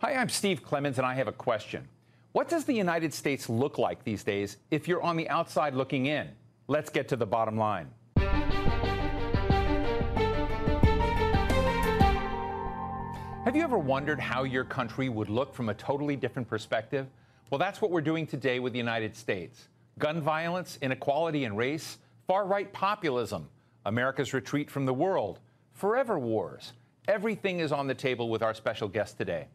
Hi, I'm Steve Clemons, and I have a question. What does the United States look like these days if you're on the outside looking in? Let's get to the bottom line. Have you ever wondered how your country would look from a totally different perspective? Well, that's what we're doing today with the United States. Gun violence, inequality and race, far right populism, America's retreat from the world, forever wars. Everything is on the table with our special guest today.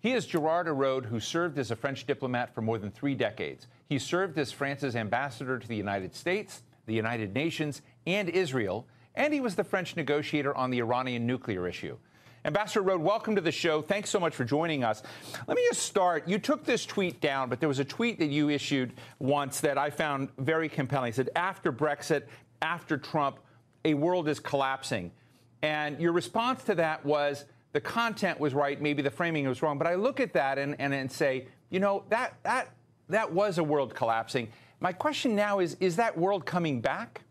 He is Gerard Araud, who served as a French diplomat for more than three decades. He served as France's ambassador to the United States, the United Nations, and Israel, and he was the French negotiator on the Iranian nuclear issue. Ambassador Araud, welcome to the show. Thanks so much for joining us. Let me just start. You took this tweet down, but there was a tweet that you issued once that I found very compelling. It said, after Brexit, after Trump, a world is collapsing. And your response to that was the content was right, maybe the framing was wrong. But I look at that and, and, and say, you know, that, that, that was a world collapsing. My question now is is that world coming back?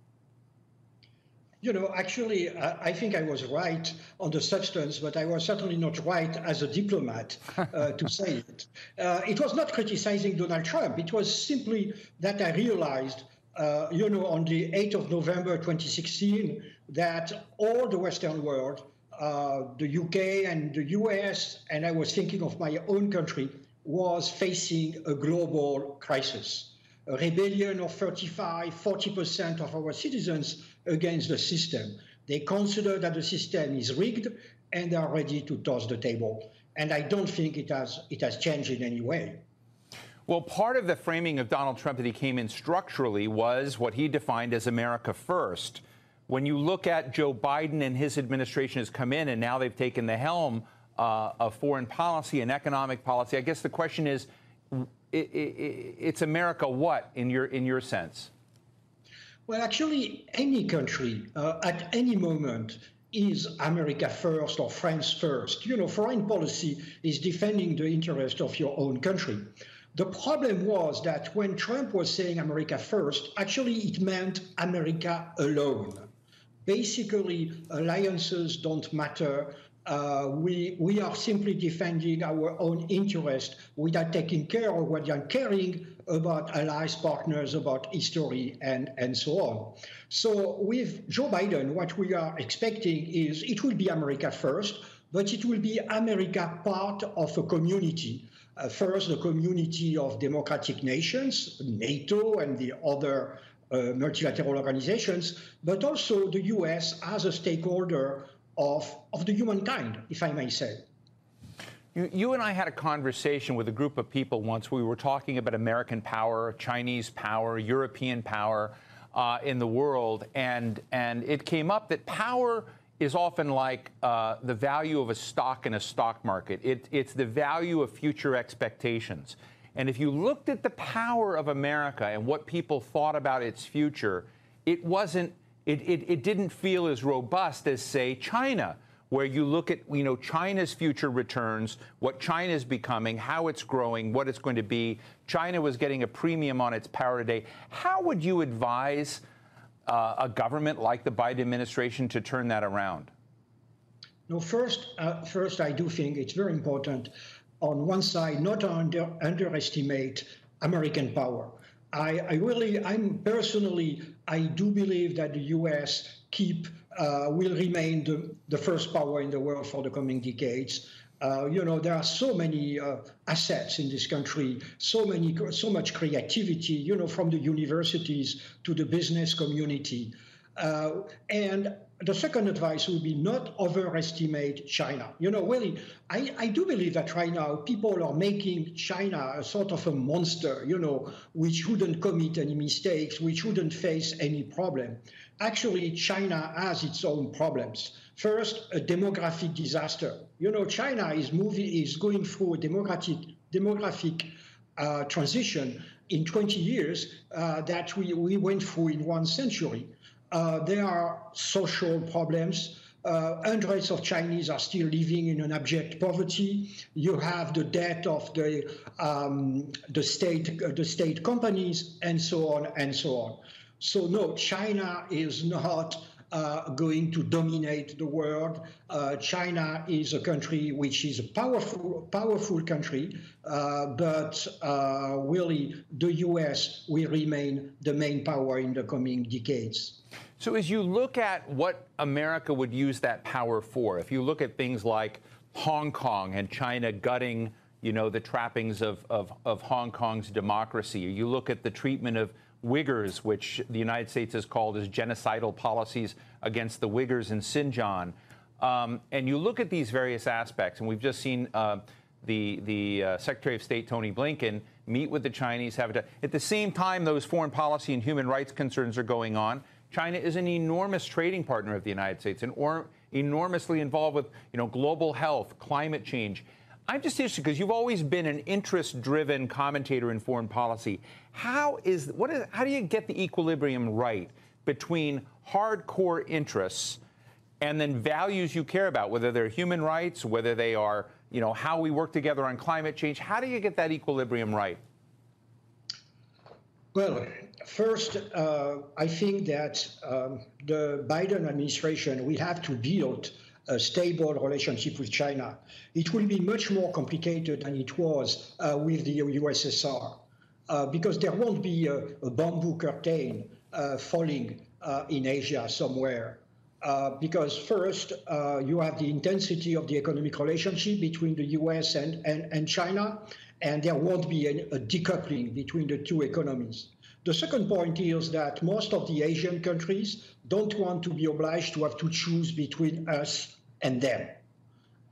You know, actually, I think I was right on the substance, but I was certainly not right as a diplomat uh, to say it. Uh, it was not criticizing Donald Trump. It was simply that I realized, uh, you know, on the 8th of November 2016, that all the Western world, uh, the UK and the US, and I was thinking of my own country, was facing a global crisis. A rebellion of 35, 40% of our citizens against the system. They consider that the system is rigged and they are ready to toss the table. And I don't think it has, it has changed in any way. Well, part of the framing of Donald Trump that he came in structurally was what he defined as America first. When you look at Joe Biden and his administration has come in and now they've taken the helm uh, of foreign policy and economic policy, I guess the question is, it, it, it's America what in your in your sense? Well, actually, any country uh, at any moment is America first or France first. You know, foreign policy is defending the interest of your own country. The problem was that when Trump was saying America first, actually it meant America alone basically alliances don't matter. Uh, we, we are simply defending our own interest without taking care of what are caring about allies, partners, about history, and, and so on. So with Joe Biden, what we are expecting is it will be America first, but it will be America part of a community. Uh, first, the community of democratic nations, NATO and the other uh, multilateral organizations, but also the US as a stakeholder of, of the humankind, if I may say. You, you, and I had a conversation with a group of people once. We were talking about American power, Chinese power, European power uh, in the world, and and it came up that power is often like uh, the value of a stock in a stock market. It, it's the value of future expectations. And if you looked at the power of America and what people thought about its future, it wasn't, it, it, it didn't feel as robust as, say, China, where you look at, you know, China's future returns, what China is becoming, how it's growing, what it's going to be. China was getting a premium on its power today. How would you advise uh, a government like the Biden administration to turn that around? No, first, uh, first, I do think it's very important on one side, not under, underestimate American power. I, I, really, I'm personally, I do believe that the U.S. keep uh, will remain the, the first power in the world for the coming decades. Uh, you know, there are so many uh, assets in this country, so many, so much creativity. You know, from the universities to the business community, uh, and the second advice would be not overestimate China. You know, really, I, I do believe that right now people are making China a sort of a monster, you know, which wouldn't commit any mistakes, which wouldn't face any problem. Actually, China has its own problems. First, a demographic disaster. You know, China is moving, is going through a democratic, demographic uh, transition in 20 years uh, that we, we went through in one century. Uh, there are social problems. Uh, hundreds of Chinese are still living in an abject poverty. You have the debt of the um, the state uh, the state companies and so on and so on. So no, China is not going to dominate the world. Uh, China is a country which is a powerful, powerful country, uh, but uh, really the U.S. will remain the main power in the coming decades. So, as you look at what America would use that power for, if you look at things like Hong Kong and China gutting, you know, the trappings of, of, of Hong Kong's democracy, you look at the treatment of Uyghurs, which the United States has called as genocidal policies against the Uyghurs in Xinjiang. Um, and you look at these various aspects, and we've just seen uh, the, the uh, Secretary of State, Tony Blinken, meet with the Chinese. Have at the same time, those foreign policy and human rights concerns are going on. China is an enormous trading partner of the United States and or, enormously involved with you know, global health, climate change. I'm just interested because you've always been an interest-driven commentator in foreign policy. How is what is how do you get the equilibrium right between hardcore interests and then values you care about, whether they're human rights, whether they are you know how we work together on climate change? How do you get that equilibrium right? Well, first, uh, I think that um, the Biden administration will have to build a stable relationship with China. It will be much more complicated than it was uh, with the USSR because there won't be a, a bamboo curtain uh, falling uh, in Asia somewhere. Uh, because first, uh, you have the intensity of the economic relationship between the US and, and, and China, and there won't be a, a decoupling between the two economies. The second point is that most of the Asian countries don't want to be obliged to have to choose between us and them.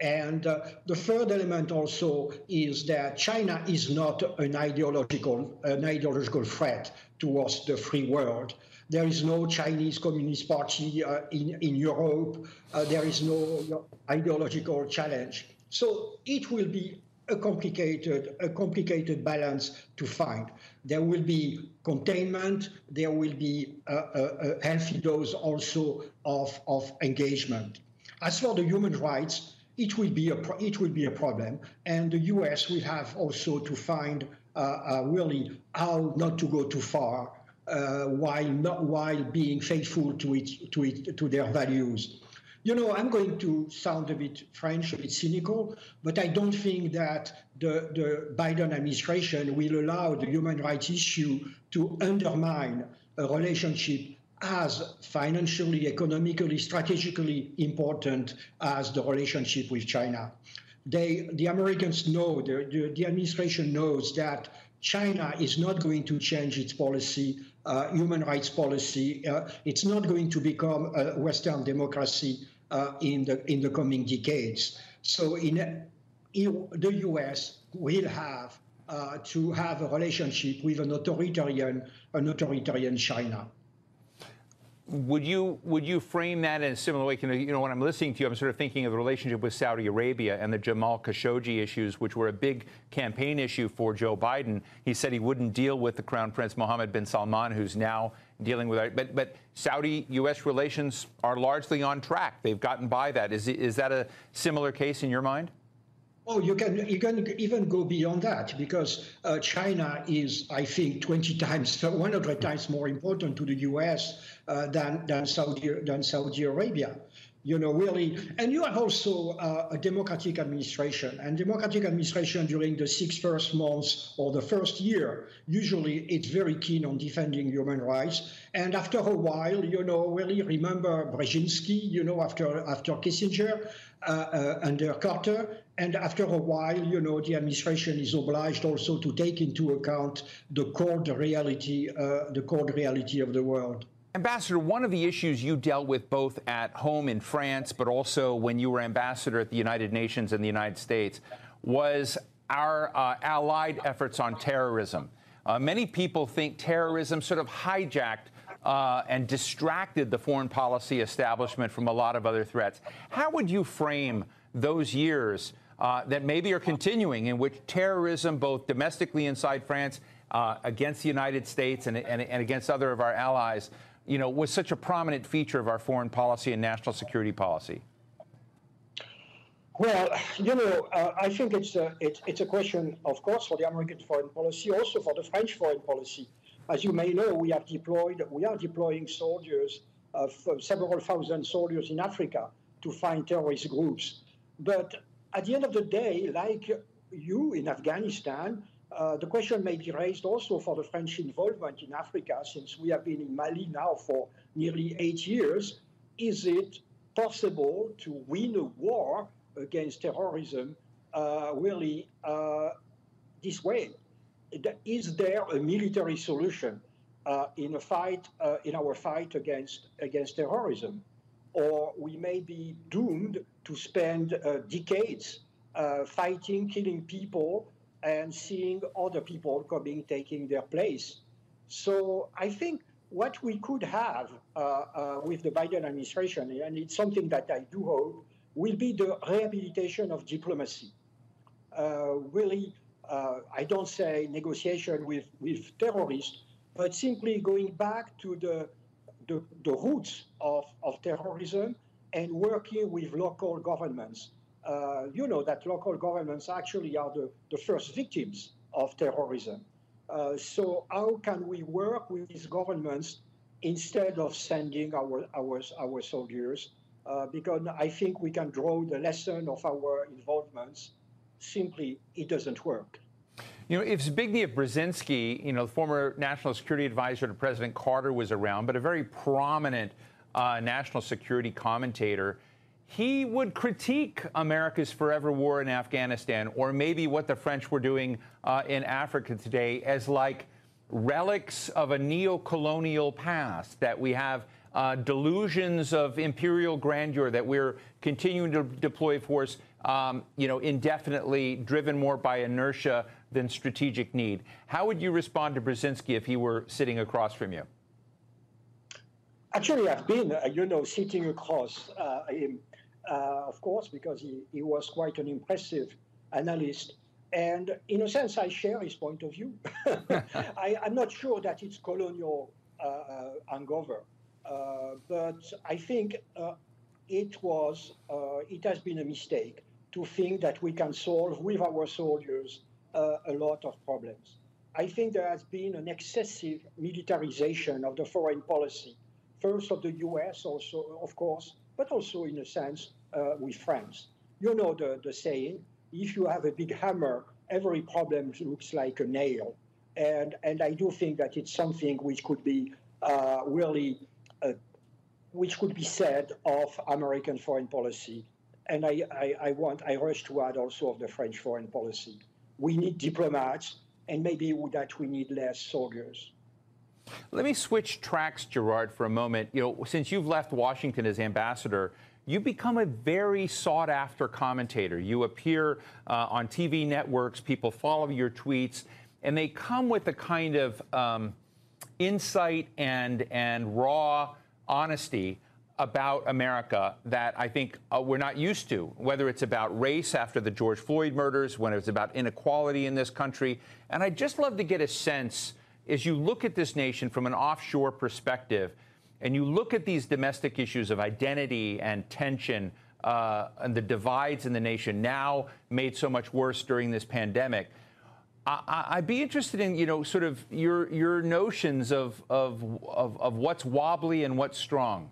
And uh, the third element also is that China is not an ideological, an ideological threat towards the free world. There is no Chinese Communist Party uh, in, in Europe. Uh, there is no ideological challenge. So it will be a complicated, a complicated balance to find. There will be containment. There will be a, a, healthy dose also of, of engagement. As for the human rights, it will be a it will be a problem, and the U.S. will have also to find uh, uh, really how not to go too far uh, while not while being faithful to it to it to their values. You know, I'm going to sound a bit French, a bit cynical, but I don't think that the, the Biden administration will allow the human rights issue to undermine a relationship as financially, economically, strategically important as the relationship with China. They, the Americans know, the, the, the administration knows that China is not going to change its policy, uh, human rights policy. Uh, it's not going to become a Western democracy uh, in the in the coming decades. So, in, in the U.S. will have uh, to have a relationship with an authoritarian, an authoritarian China. Would you would you frame that in a similar way? You know, when I'm listening to you, I'm sort of thinking of the relationship with Saudi Arabia and the Jamal Khashoggi issues, which were a big campaign issue for Joe Biden. He said he wouldn't deal with the Crown Prince Mohammed bin Salman, who's now dealing with it. But but Saudi-U.S. relations are largely on track. They've gotten by that. Is is that a similar case in your mind? Oh, you can you can even go beyond that because uh, China is, I think, 20 times, 100 times more important to the U.S. Uh, than than Saudi than Saudi Arabia. You know, really, and you have also uh, a democratic administration, and democratic administration during the six first months or the first year, usually it's very keen on defending human rights. And after a while, you know, really remember Brzezinski, you know, after after Kissinger, uh, uh, under Carter. And after a while, you know, the administration is obliged also to take into account the cold reality, uh, the cold reality of the world. Ambassador, one of the issues you dealt with both at home in France, but also when you were ambassador at the United Nations and the United States, was our uh, allied efforts on terrorism. Uh, many people think terrorism sort of hijacked uh, and distracted the foreign policy establishment from a lot of other threats. How would you frame those years uh, that maybe are continuing in which terrorism, both domestically inside France, uh, against the United States and, and, and, against other of our allies, you know, was such a prominent feature of our foreign policy and national security policy? Well, you know, uh, I think it's a, it's, it's a question, of course, for the American foreign policy, also for the French foreign policy. As you may know, we have deployed, we are deploying soldiers of several thousand soldiers in Africa to find terrorist groups. But at the end of the day, like you in Afghanistan, uh, the question may be raised also for the French involvement in Africa, since we have been in Mali now for nearly eight years. Is it possible to win a war against terrorism uh, really uh, this way? Is there a military solution uh, in a fight uh, in our fight against against terrorism, or we may be doomed to spend decades fighting, killing people, and seeing other people coming, taking their place. So I think what we could have uh, uh, with the Biden administration, and it's something that I do hope, will be the rehabilitation of diplomacy. Uh, really, uh, I don't say negotiation with, with terrorists, but simply going back to the, the, the roots of, of terrorism and working with local governments uh, you know that local governments actually are the, the first victims of terrorism. Uh, so how can we work with these governments instead of sending our, our, our soldiers? Uh, because I think we can draw the lesson of our involvements. Simply, it doesn't work. You know, if Zbigniew Brzezinski, you know, the former national security advisor to President Carter, was around, but a very prominent uh, national security commentator, he would critique America's forever war in Afghanistan, or maybe what the French were doing uh, in Africa today, as like relics of a neo colonial past, that we have uh, delusions of imperial grandeur, that we're continuing to deploy force. Um, you know, indefinitely, driven more by inertia than strategic need. How would you respond to Brzezinski if he were sitting across from you? Actually, I've been, uh, you know, sitting across uh, him of course, because he, he was quite an impressive analyst. And in a sense, I share his point of view. I, am not sure that it's colonial uh, uh hangover, uh, but I think uh, it was, uh, it has been a mistake to think that we can solve with our soldiers a lot of problems. I think there has been an excessive militarization of the foreign policy, first of the US, also, of course, but also in a sense uh, with France. You know the, the saying, if you have a big hammer, every problem looks like a nail. And, and I do think that it's something which could be uh, really, uh, which could be said of American foreign policy. And I, I, I want, I rush to add also of the French foreign policy. We need diplomats, and maybe that we need less soldiers. Let me switch tracks, Gerard, for a moment. You know, since you've left Washington as ambassador, you become a very sought after commentator. You appear uh, on TV networks, people follow your tweets, and they come with a kind of um, insight and, and raw honesty about America that I think uh, we're not used to, whether it's about race after the George Floyd murders, when it's about inequality in this country. And I'd just love to get a sense as you look at this nation from an offshore perspective, and you look at these domestic issues of identity and tension uh, and the divides in the nation now made so much worse during this pandemic. I, would be interested in, you know, sort of your your notions of, of of, of what's wobbly and what's strong.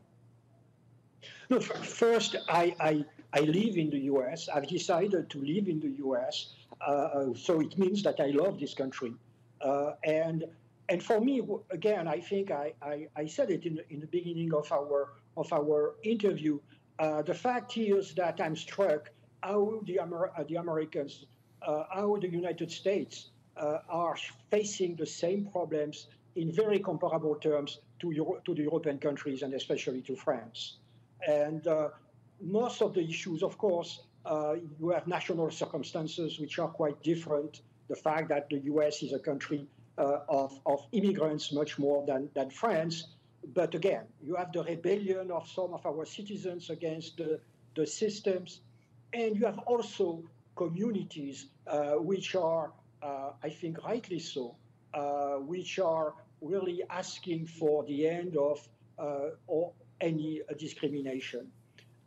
No, first, I, I, I live in the U.S. I've decided to live in the U.S. Uh, so it means that I love this country, uh, and and for me, again, I think I, I, I said it in, in the beginning of our of our interview. Uh, the fact is that I'm struck how the, Amer- uh, the Americans, uh, how the United States uh, are facing the same problems in very comparable terms to, Euro- to the European countries and especially to France. And uh, most of the issues, of course, uh, you have national circumstances which are quite different. The fact that the US is a country of, of immigrants much more than, than France. But again, you have the rebellion of some of our citizens against the, the systems. And you have also communities uh, which are, uh, I think rightly so, uh, which are really asking for the end of uh, or any discrimination.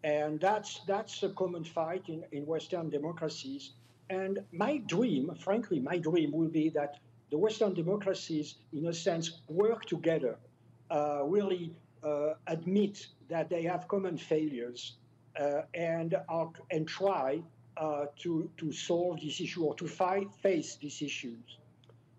And that's, that's a common fight in, in Western democracies. And my dream, frankly, my dream will be that the Western democracies, in a sense, work together, uh, really uh, admit that they have common failures uh, and are, and try uh, to to solve this issue or to fight, face these issues.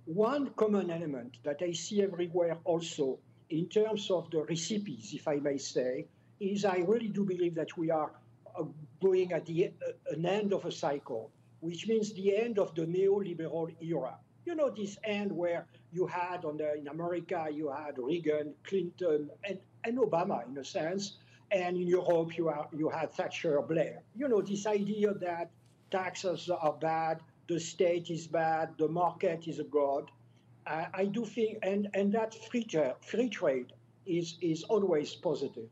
One common element that I see everywhere also in terms of the recipes, if I may say, is I really do believe that we are uh, going at the uh, an end of a cycle, which means the end of the neoliberal era. You know, this end where you had on the, in America, you had Reagan, Clinton, and, and Obama in a sense, and in Europe you, are, you had Thatcher, Blair. You know, this idea that taxes are bad, the state is bad, the market is a god. I, I do think, and, and that free, trade, free trade is, is always positive.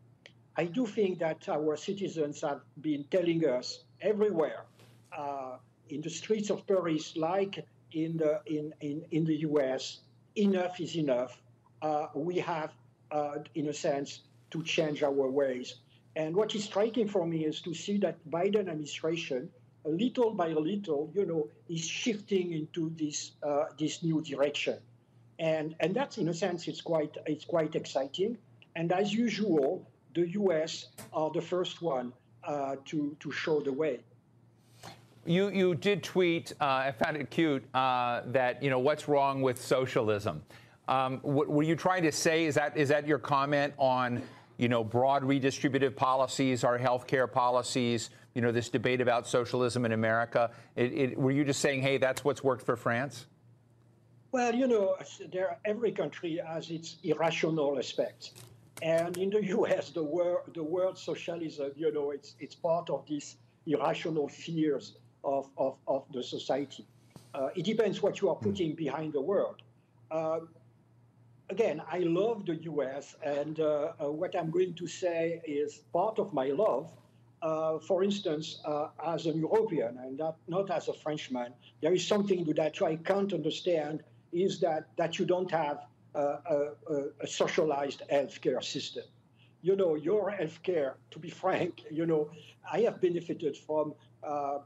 I do think that our citizens have been telling us everywhere, uh, in the streets of Paris, like in the in, in, in the US, enough is enough. Uh, we have, uh, in a sense, to change our ways. And what is striking for me is to see that Biden administration, little by little, you know, is shifting into this uh, this new direction. And and that's in a sense, it's quite it's quite exciting. And as usual, the U.S. are the first one uh, to to show the way. You you did tweet. Uh, I found it cute uh, that you know what's wrong with socialism. Um, what were you trying to say? Is that is that your comment on you know broad redistributive policies, our health care policies? You know this debate about socialism in America. It, it, were you just saying, hey, that's what's worked for France? Well, you know, there, every country has its irrational aspects. And in the U.S., the word, the word socialism, you know, it's, it's part of these irrational fears of, of, of the society. Uh, it depends what you are putting behind the word. Uh, again, I love the U.S., and uh, uh, what I'm going to say is part of my love. Uh, for instance, uh, as an European and not, not as a Frenchman, there is something that I can't understand is that, that you don't have a, a, socialized healthcare system. You know, your healthcare, to be frank, you know, I have benefited from uh,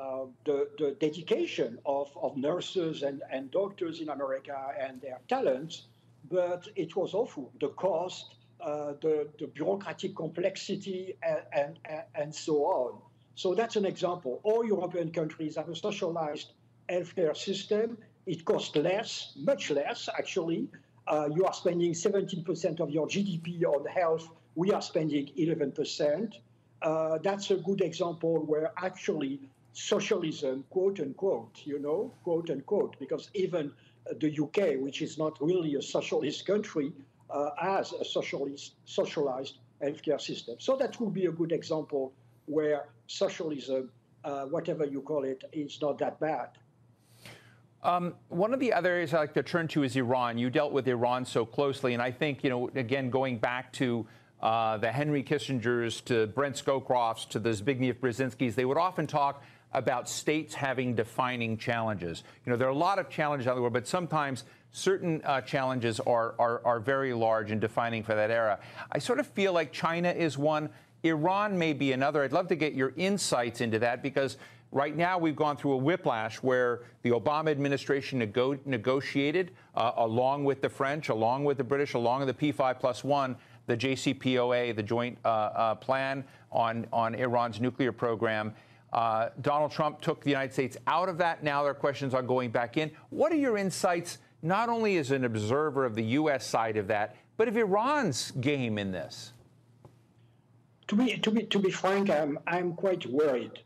uh, the, the dedication of, of nurses and, and doctors in America and their talents, but it was awful. The cost, uh, the, the bureaucratic complexity, and, and, and so on. So that's an example. All European countries have a socialized healthcare system. It costs less, much less, actually, uh, you are spending 17% of your GDP on health. We are spending 11%. Uh, that's a good example where actually socialism, quote unquote, you know, quote unquote, because even the UK, which is not really a socialist country, uh, has a socialist, socialized healthcare system. So that would be a good example where socialism, uh, whatever you call it, is not that bad. Um, one of the other areas I like to turn to is Iran. You dealt with Iran so closely, and I think, you know, again, going back to uh, the Henry Kissingers, to Brent Scowcrofts, to the Zbigniew Brzezinskis, they would often talk about states having defining challenges. You know, there are a lot of challenges out there, but sometimes certain uh, challenges are, are, are very large and defining for that era. I sort of feel like China is one. Iran may be another. I'd love to get your insights into that because Right now, we've gone through a whiplash where the Obama administration nego negotiated, uh, along with the French, along with the British, along with the P5 plus one, the JCPOA, the joint uh, uh, plan on, on Iran's nuclear program. Uh, Donald Trump took the United States out of that. Now there are questions on going back in. What are your insights, not only as an observer of the U.S. side of that, but of Iran's game in this? To be, to be, to be frank, I'm, I'm quite worried.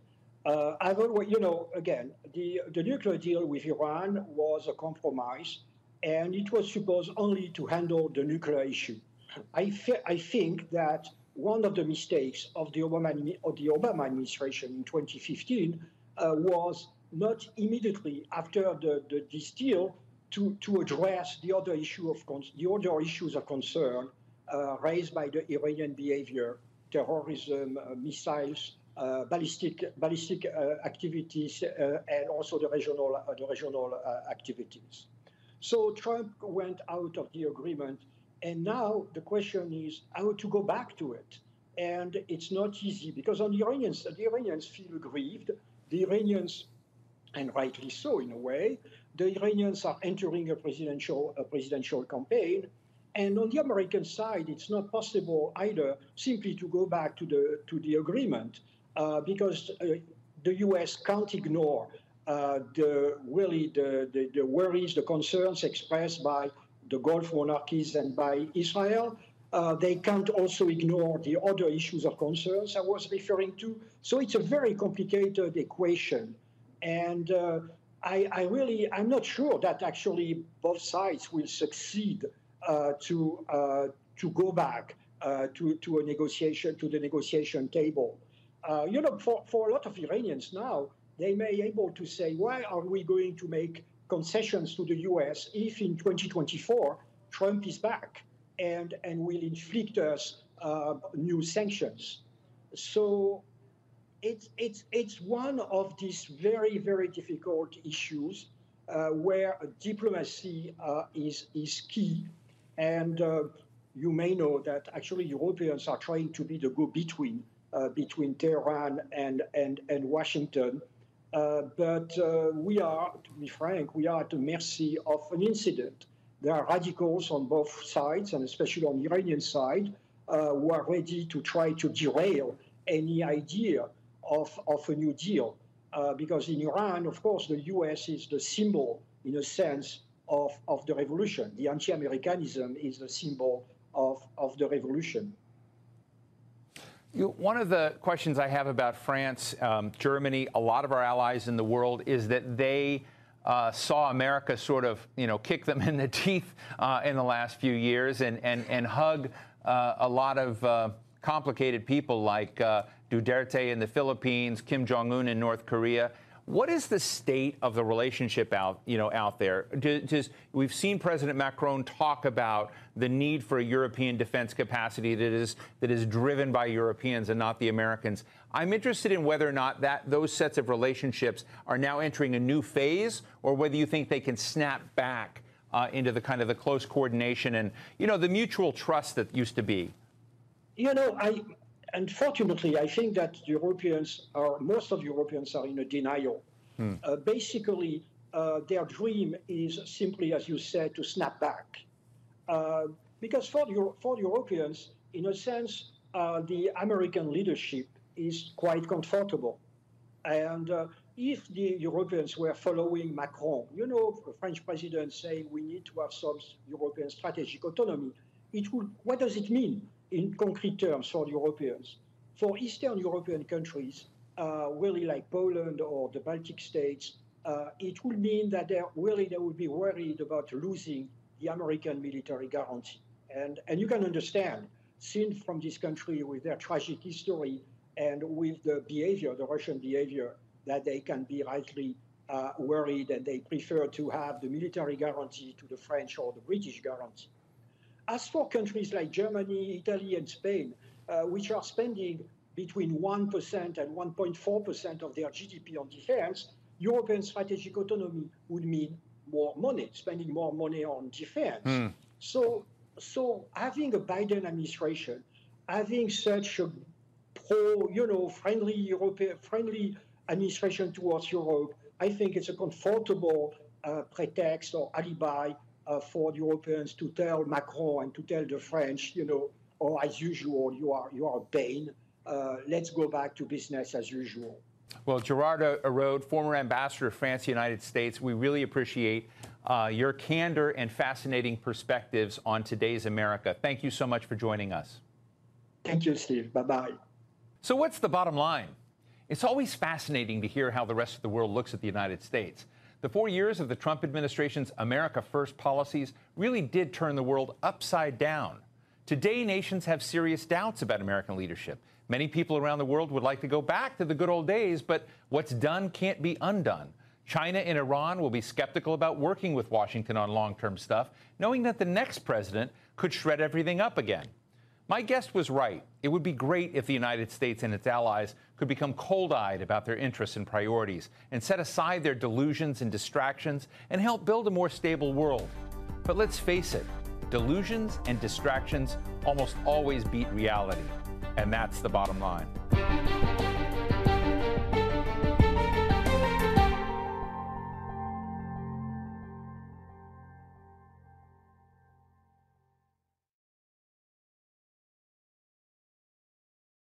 Uh, I thought, you know, again, the, the nuclear deal with Iran was a compromise, and it was supposed only to handle the nuclear issue. I, I think that one of the mistakes of the Obama, of the Obama administration in 2015 uh, was not immediately after the, the, this deal to, to address the other issue of the other issues of concern uh, raised by the Iranian behavior, terrorism, uh, missiles, uh, ballistic ballistic uh, activities uh, and also the regional the regional activities. So Trump went out of the agreement, and now the question is how to go back to it. And it's not easy because on the Iranians, the Iranians feel aggrieved. The Iranians, and rightly so in a way, the Iranians are entering a presidential a presidential campaign, And on the American side, it's not possible either simply to go back to the to the agreement uh, because uh, the U.S. can't ignore uh, the really the, the, the worries, the concerns expressed by the Gulf monarchies and by Israel. Uh, they can't also ignore the other issues of concerns I was referring to. So it's a very complicated equation. And uh, I, I, really, I'm not sure that actually both sides will succeed uh, to, uh, to go back uh, to, to a negotiation, to the negotiation table. You know, for, for a lot of Iranians now, they may able to say, why are we going to make concessions to the US if in 2024 Trump is back and, and will inflict us uh, new sanctions? So it's, it's, it's one of these very, very difficult issues uh, where diplomacy uh, is, is key. And uh, you may know that actually Europeans are trying to be the go between uh, between Tehran and, and, and Washington. Uh, but uh, we are, to be frank, we are at the mercy of an incident. There are radicals on both sides, and especially on the Iranian side, uh, who are ready to try to derail any idea of, of a new deal. Because in Iran, of course, the US is the symbol, in a sense, of, of the revolution. The anti Americanism is the symbol of, of the revolution. One of the questions I have about France, um, Germany, a lot of our allies in the world is that they uh, saw America sort of, you know, kick them in the teeth uh, in the last few years and, and, and hug uh, a lot of uh, complicated people like uh, Duterte in the Philippines, Kim Jong Un in North Korea. What is the state of the relationship out, you know, out there? Does, we've seen President Macron talk about the need for a European defense capacity that is that is driven by Europeans and not the Americans. I'm interested in whether or not that those sets of relationships are now entering a new phase, or whether you think they can snap back uh, into the kind of the close coordination and you know the mutual trust that used to be. You know, I unfortunately, I think that Europeans are, most of Europeans are in a denial. Hmm. Uh, basically, uh, their dream is simply, as you said, to snap back. Uh, because for, Euro- for Europeans, in a sense, uh, the American leadership is quite comfortable. And uh, if the Europeans were following Macron, you know, the French president saying we need to have some European strategic autonomy, it would, what does it mean? In concrete terms for Europeans. For Eastern European countries, uh, really like Poland or the Baltic states, uh, it would mean that they really they would be worried about losing the American military guarantee. And, and you can understand, seen from this country with their tragic history and with the behavior, the Russian behavior, that they can be rightly uh, worried and they prefer to have the military guarantee to the French or the British guarantee. As for countries like Germany, Italy, and Spain, uh, which are spending between 1% and 1.4% of their GDP on defense, European strategic autonomy would mean more money, spending more money on defense. Mm. So, so having a Biden administration, having such a pro, you know, friendly European, friendly administration towards Europe, I think it's a comfortable uh, pretext or alibi uh, for the Europeans to tell Macron and to tell the French, you know, oh, as usual, you are you are a pain. Uh, let's go back to business as usual. Well, Gerard Araud, former ambassador of France, to the United States, we really appreciate uh, your candor and fascinating perspectives on today's America. Thank you so much for joining us. Thank you, Steve. Bye bye. So, what's the bottom line? It's always fascinating to hear how the rest of the world looks at the United States. The four years of the Trump administration's America First policies really did turn the world upside down. Today, nations have serious doubts about American leadership. Many people around the world would like to go back to the good old days, but what's done can't be undone. China and Iran will be skeptical about working with Washington on long term stuff, knowing that the next president could shred everything up again. My guest was right. It would be great if the United States and its allies could become cold eyed about their interests and priorities and set aside their delusions and distractions and help build a more stable world. But let's face it, delusions and distractions almost always beat reality. And that's the bottom line.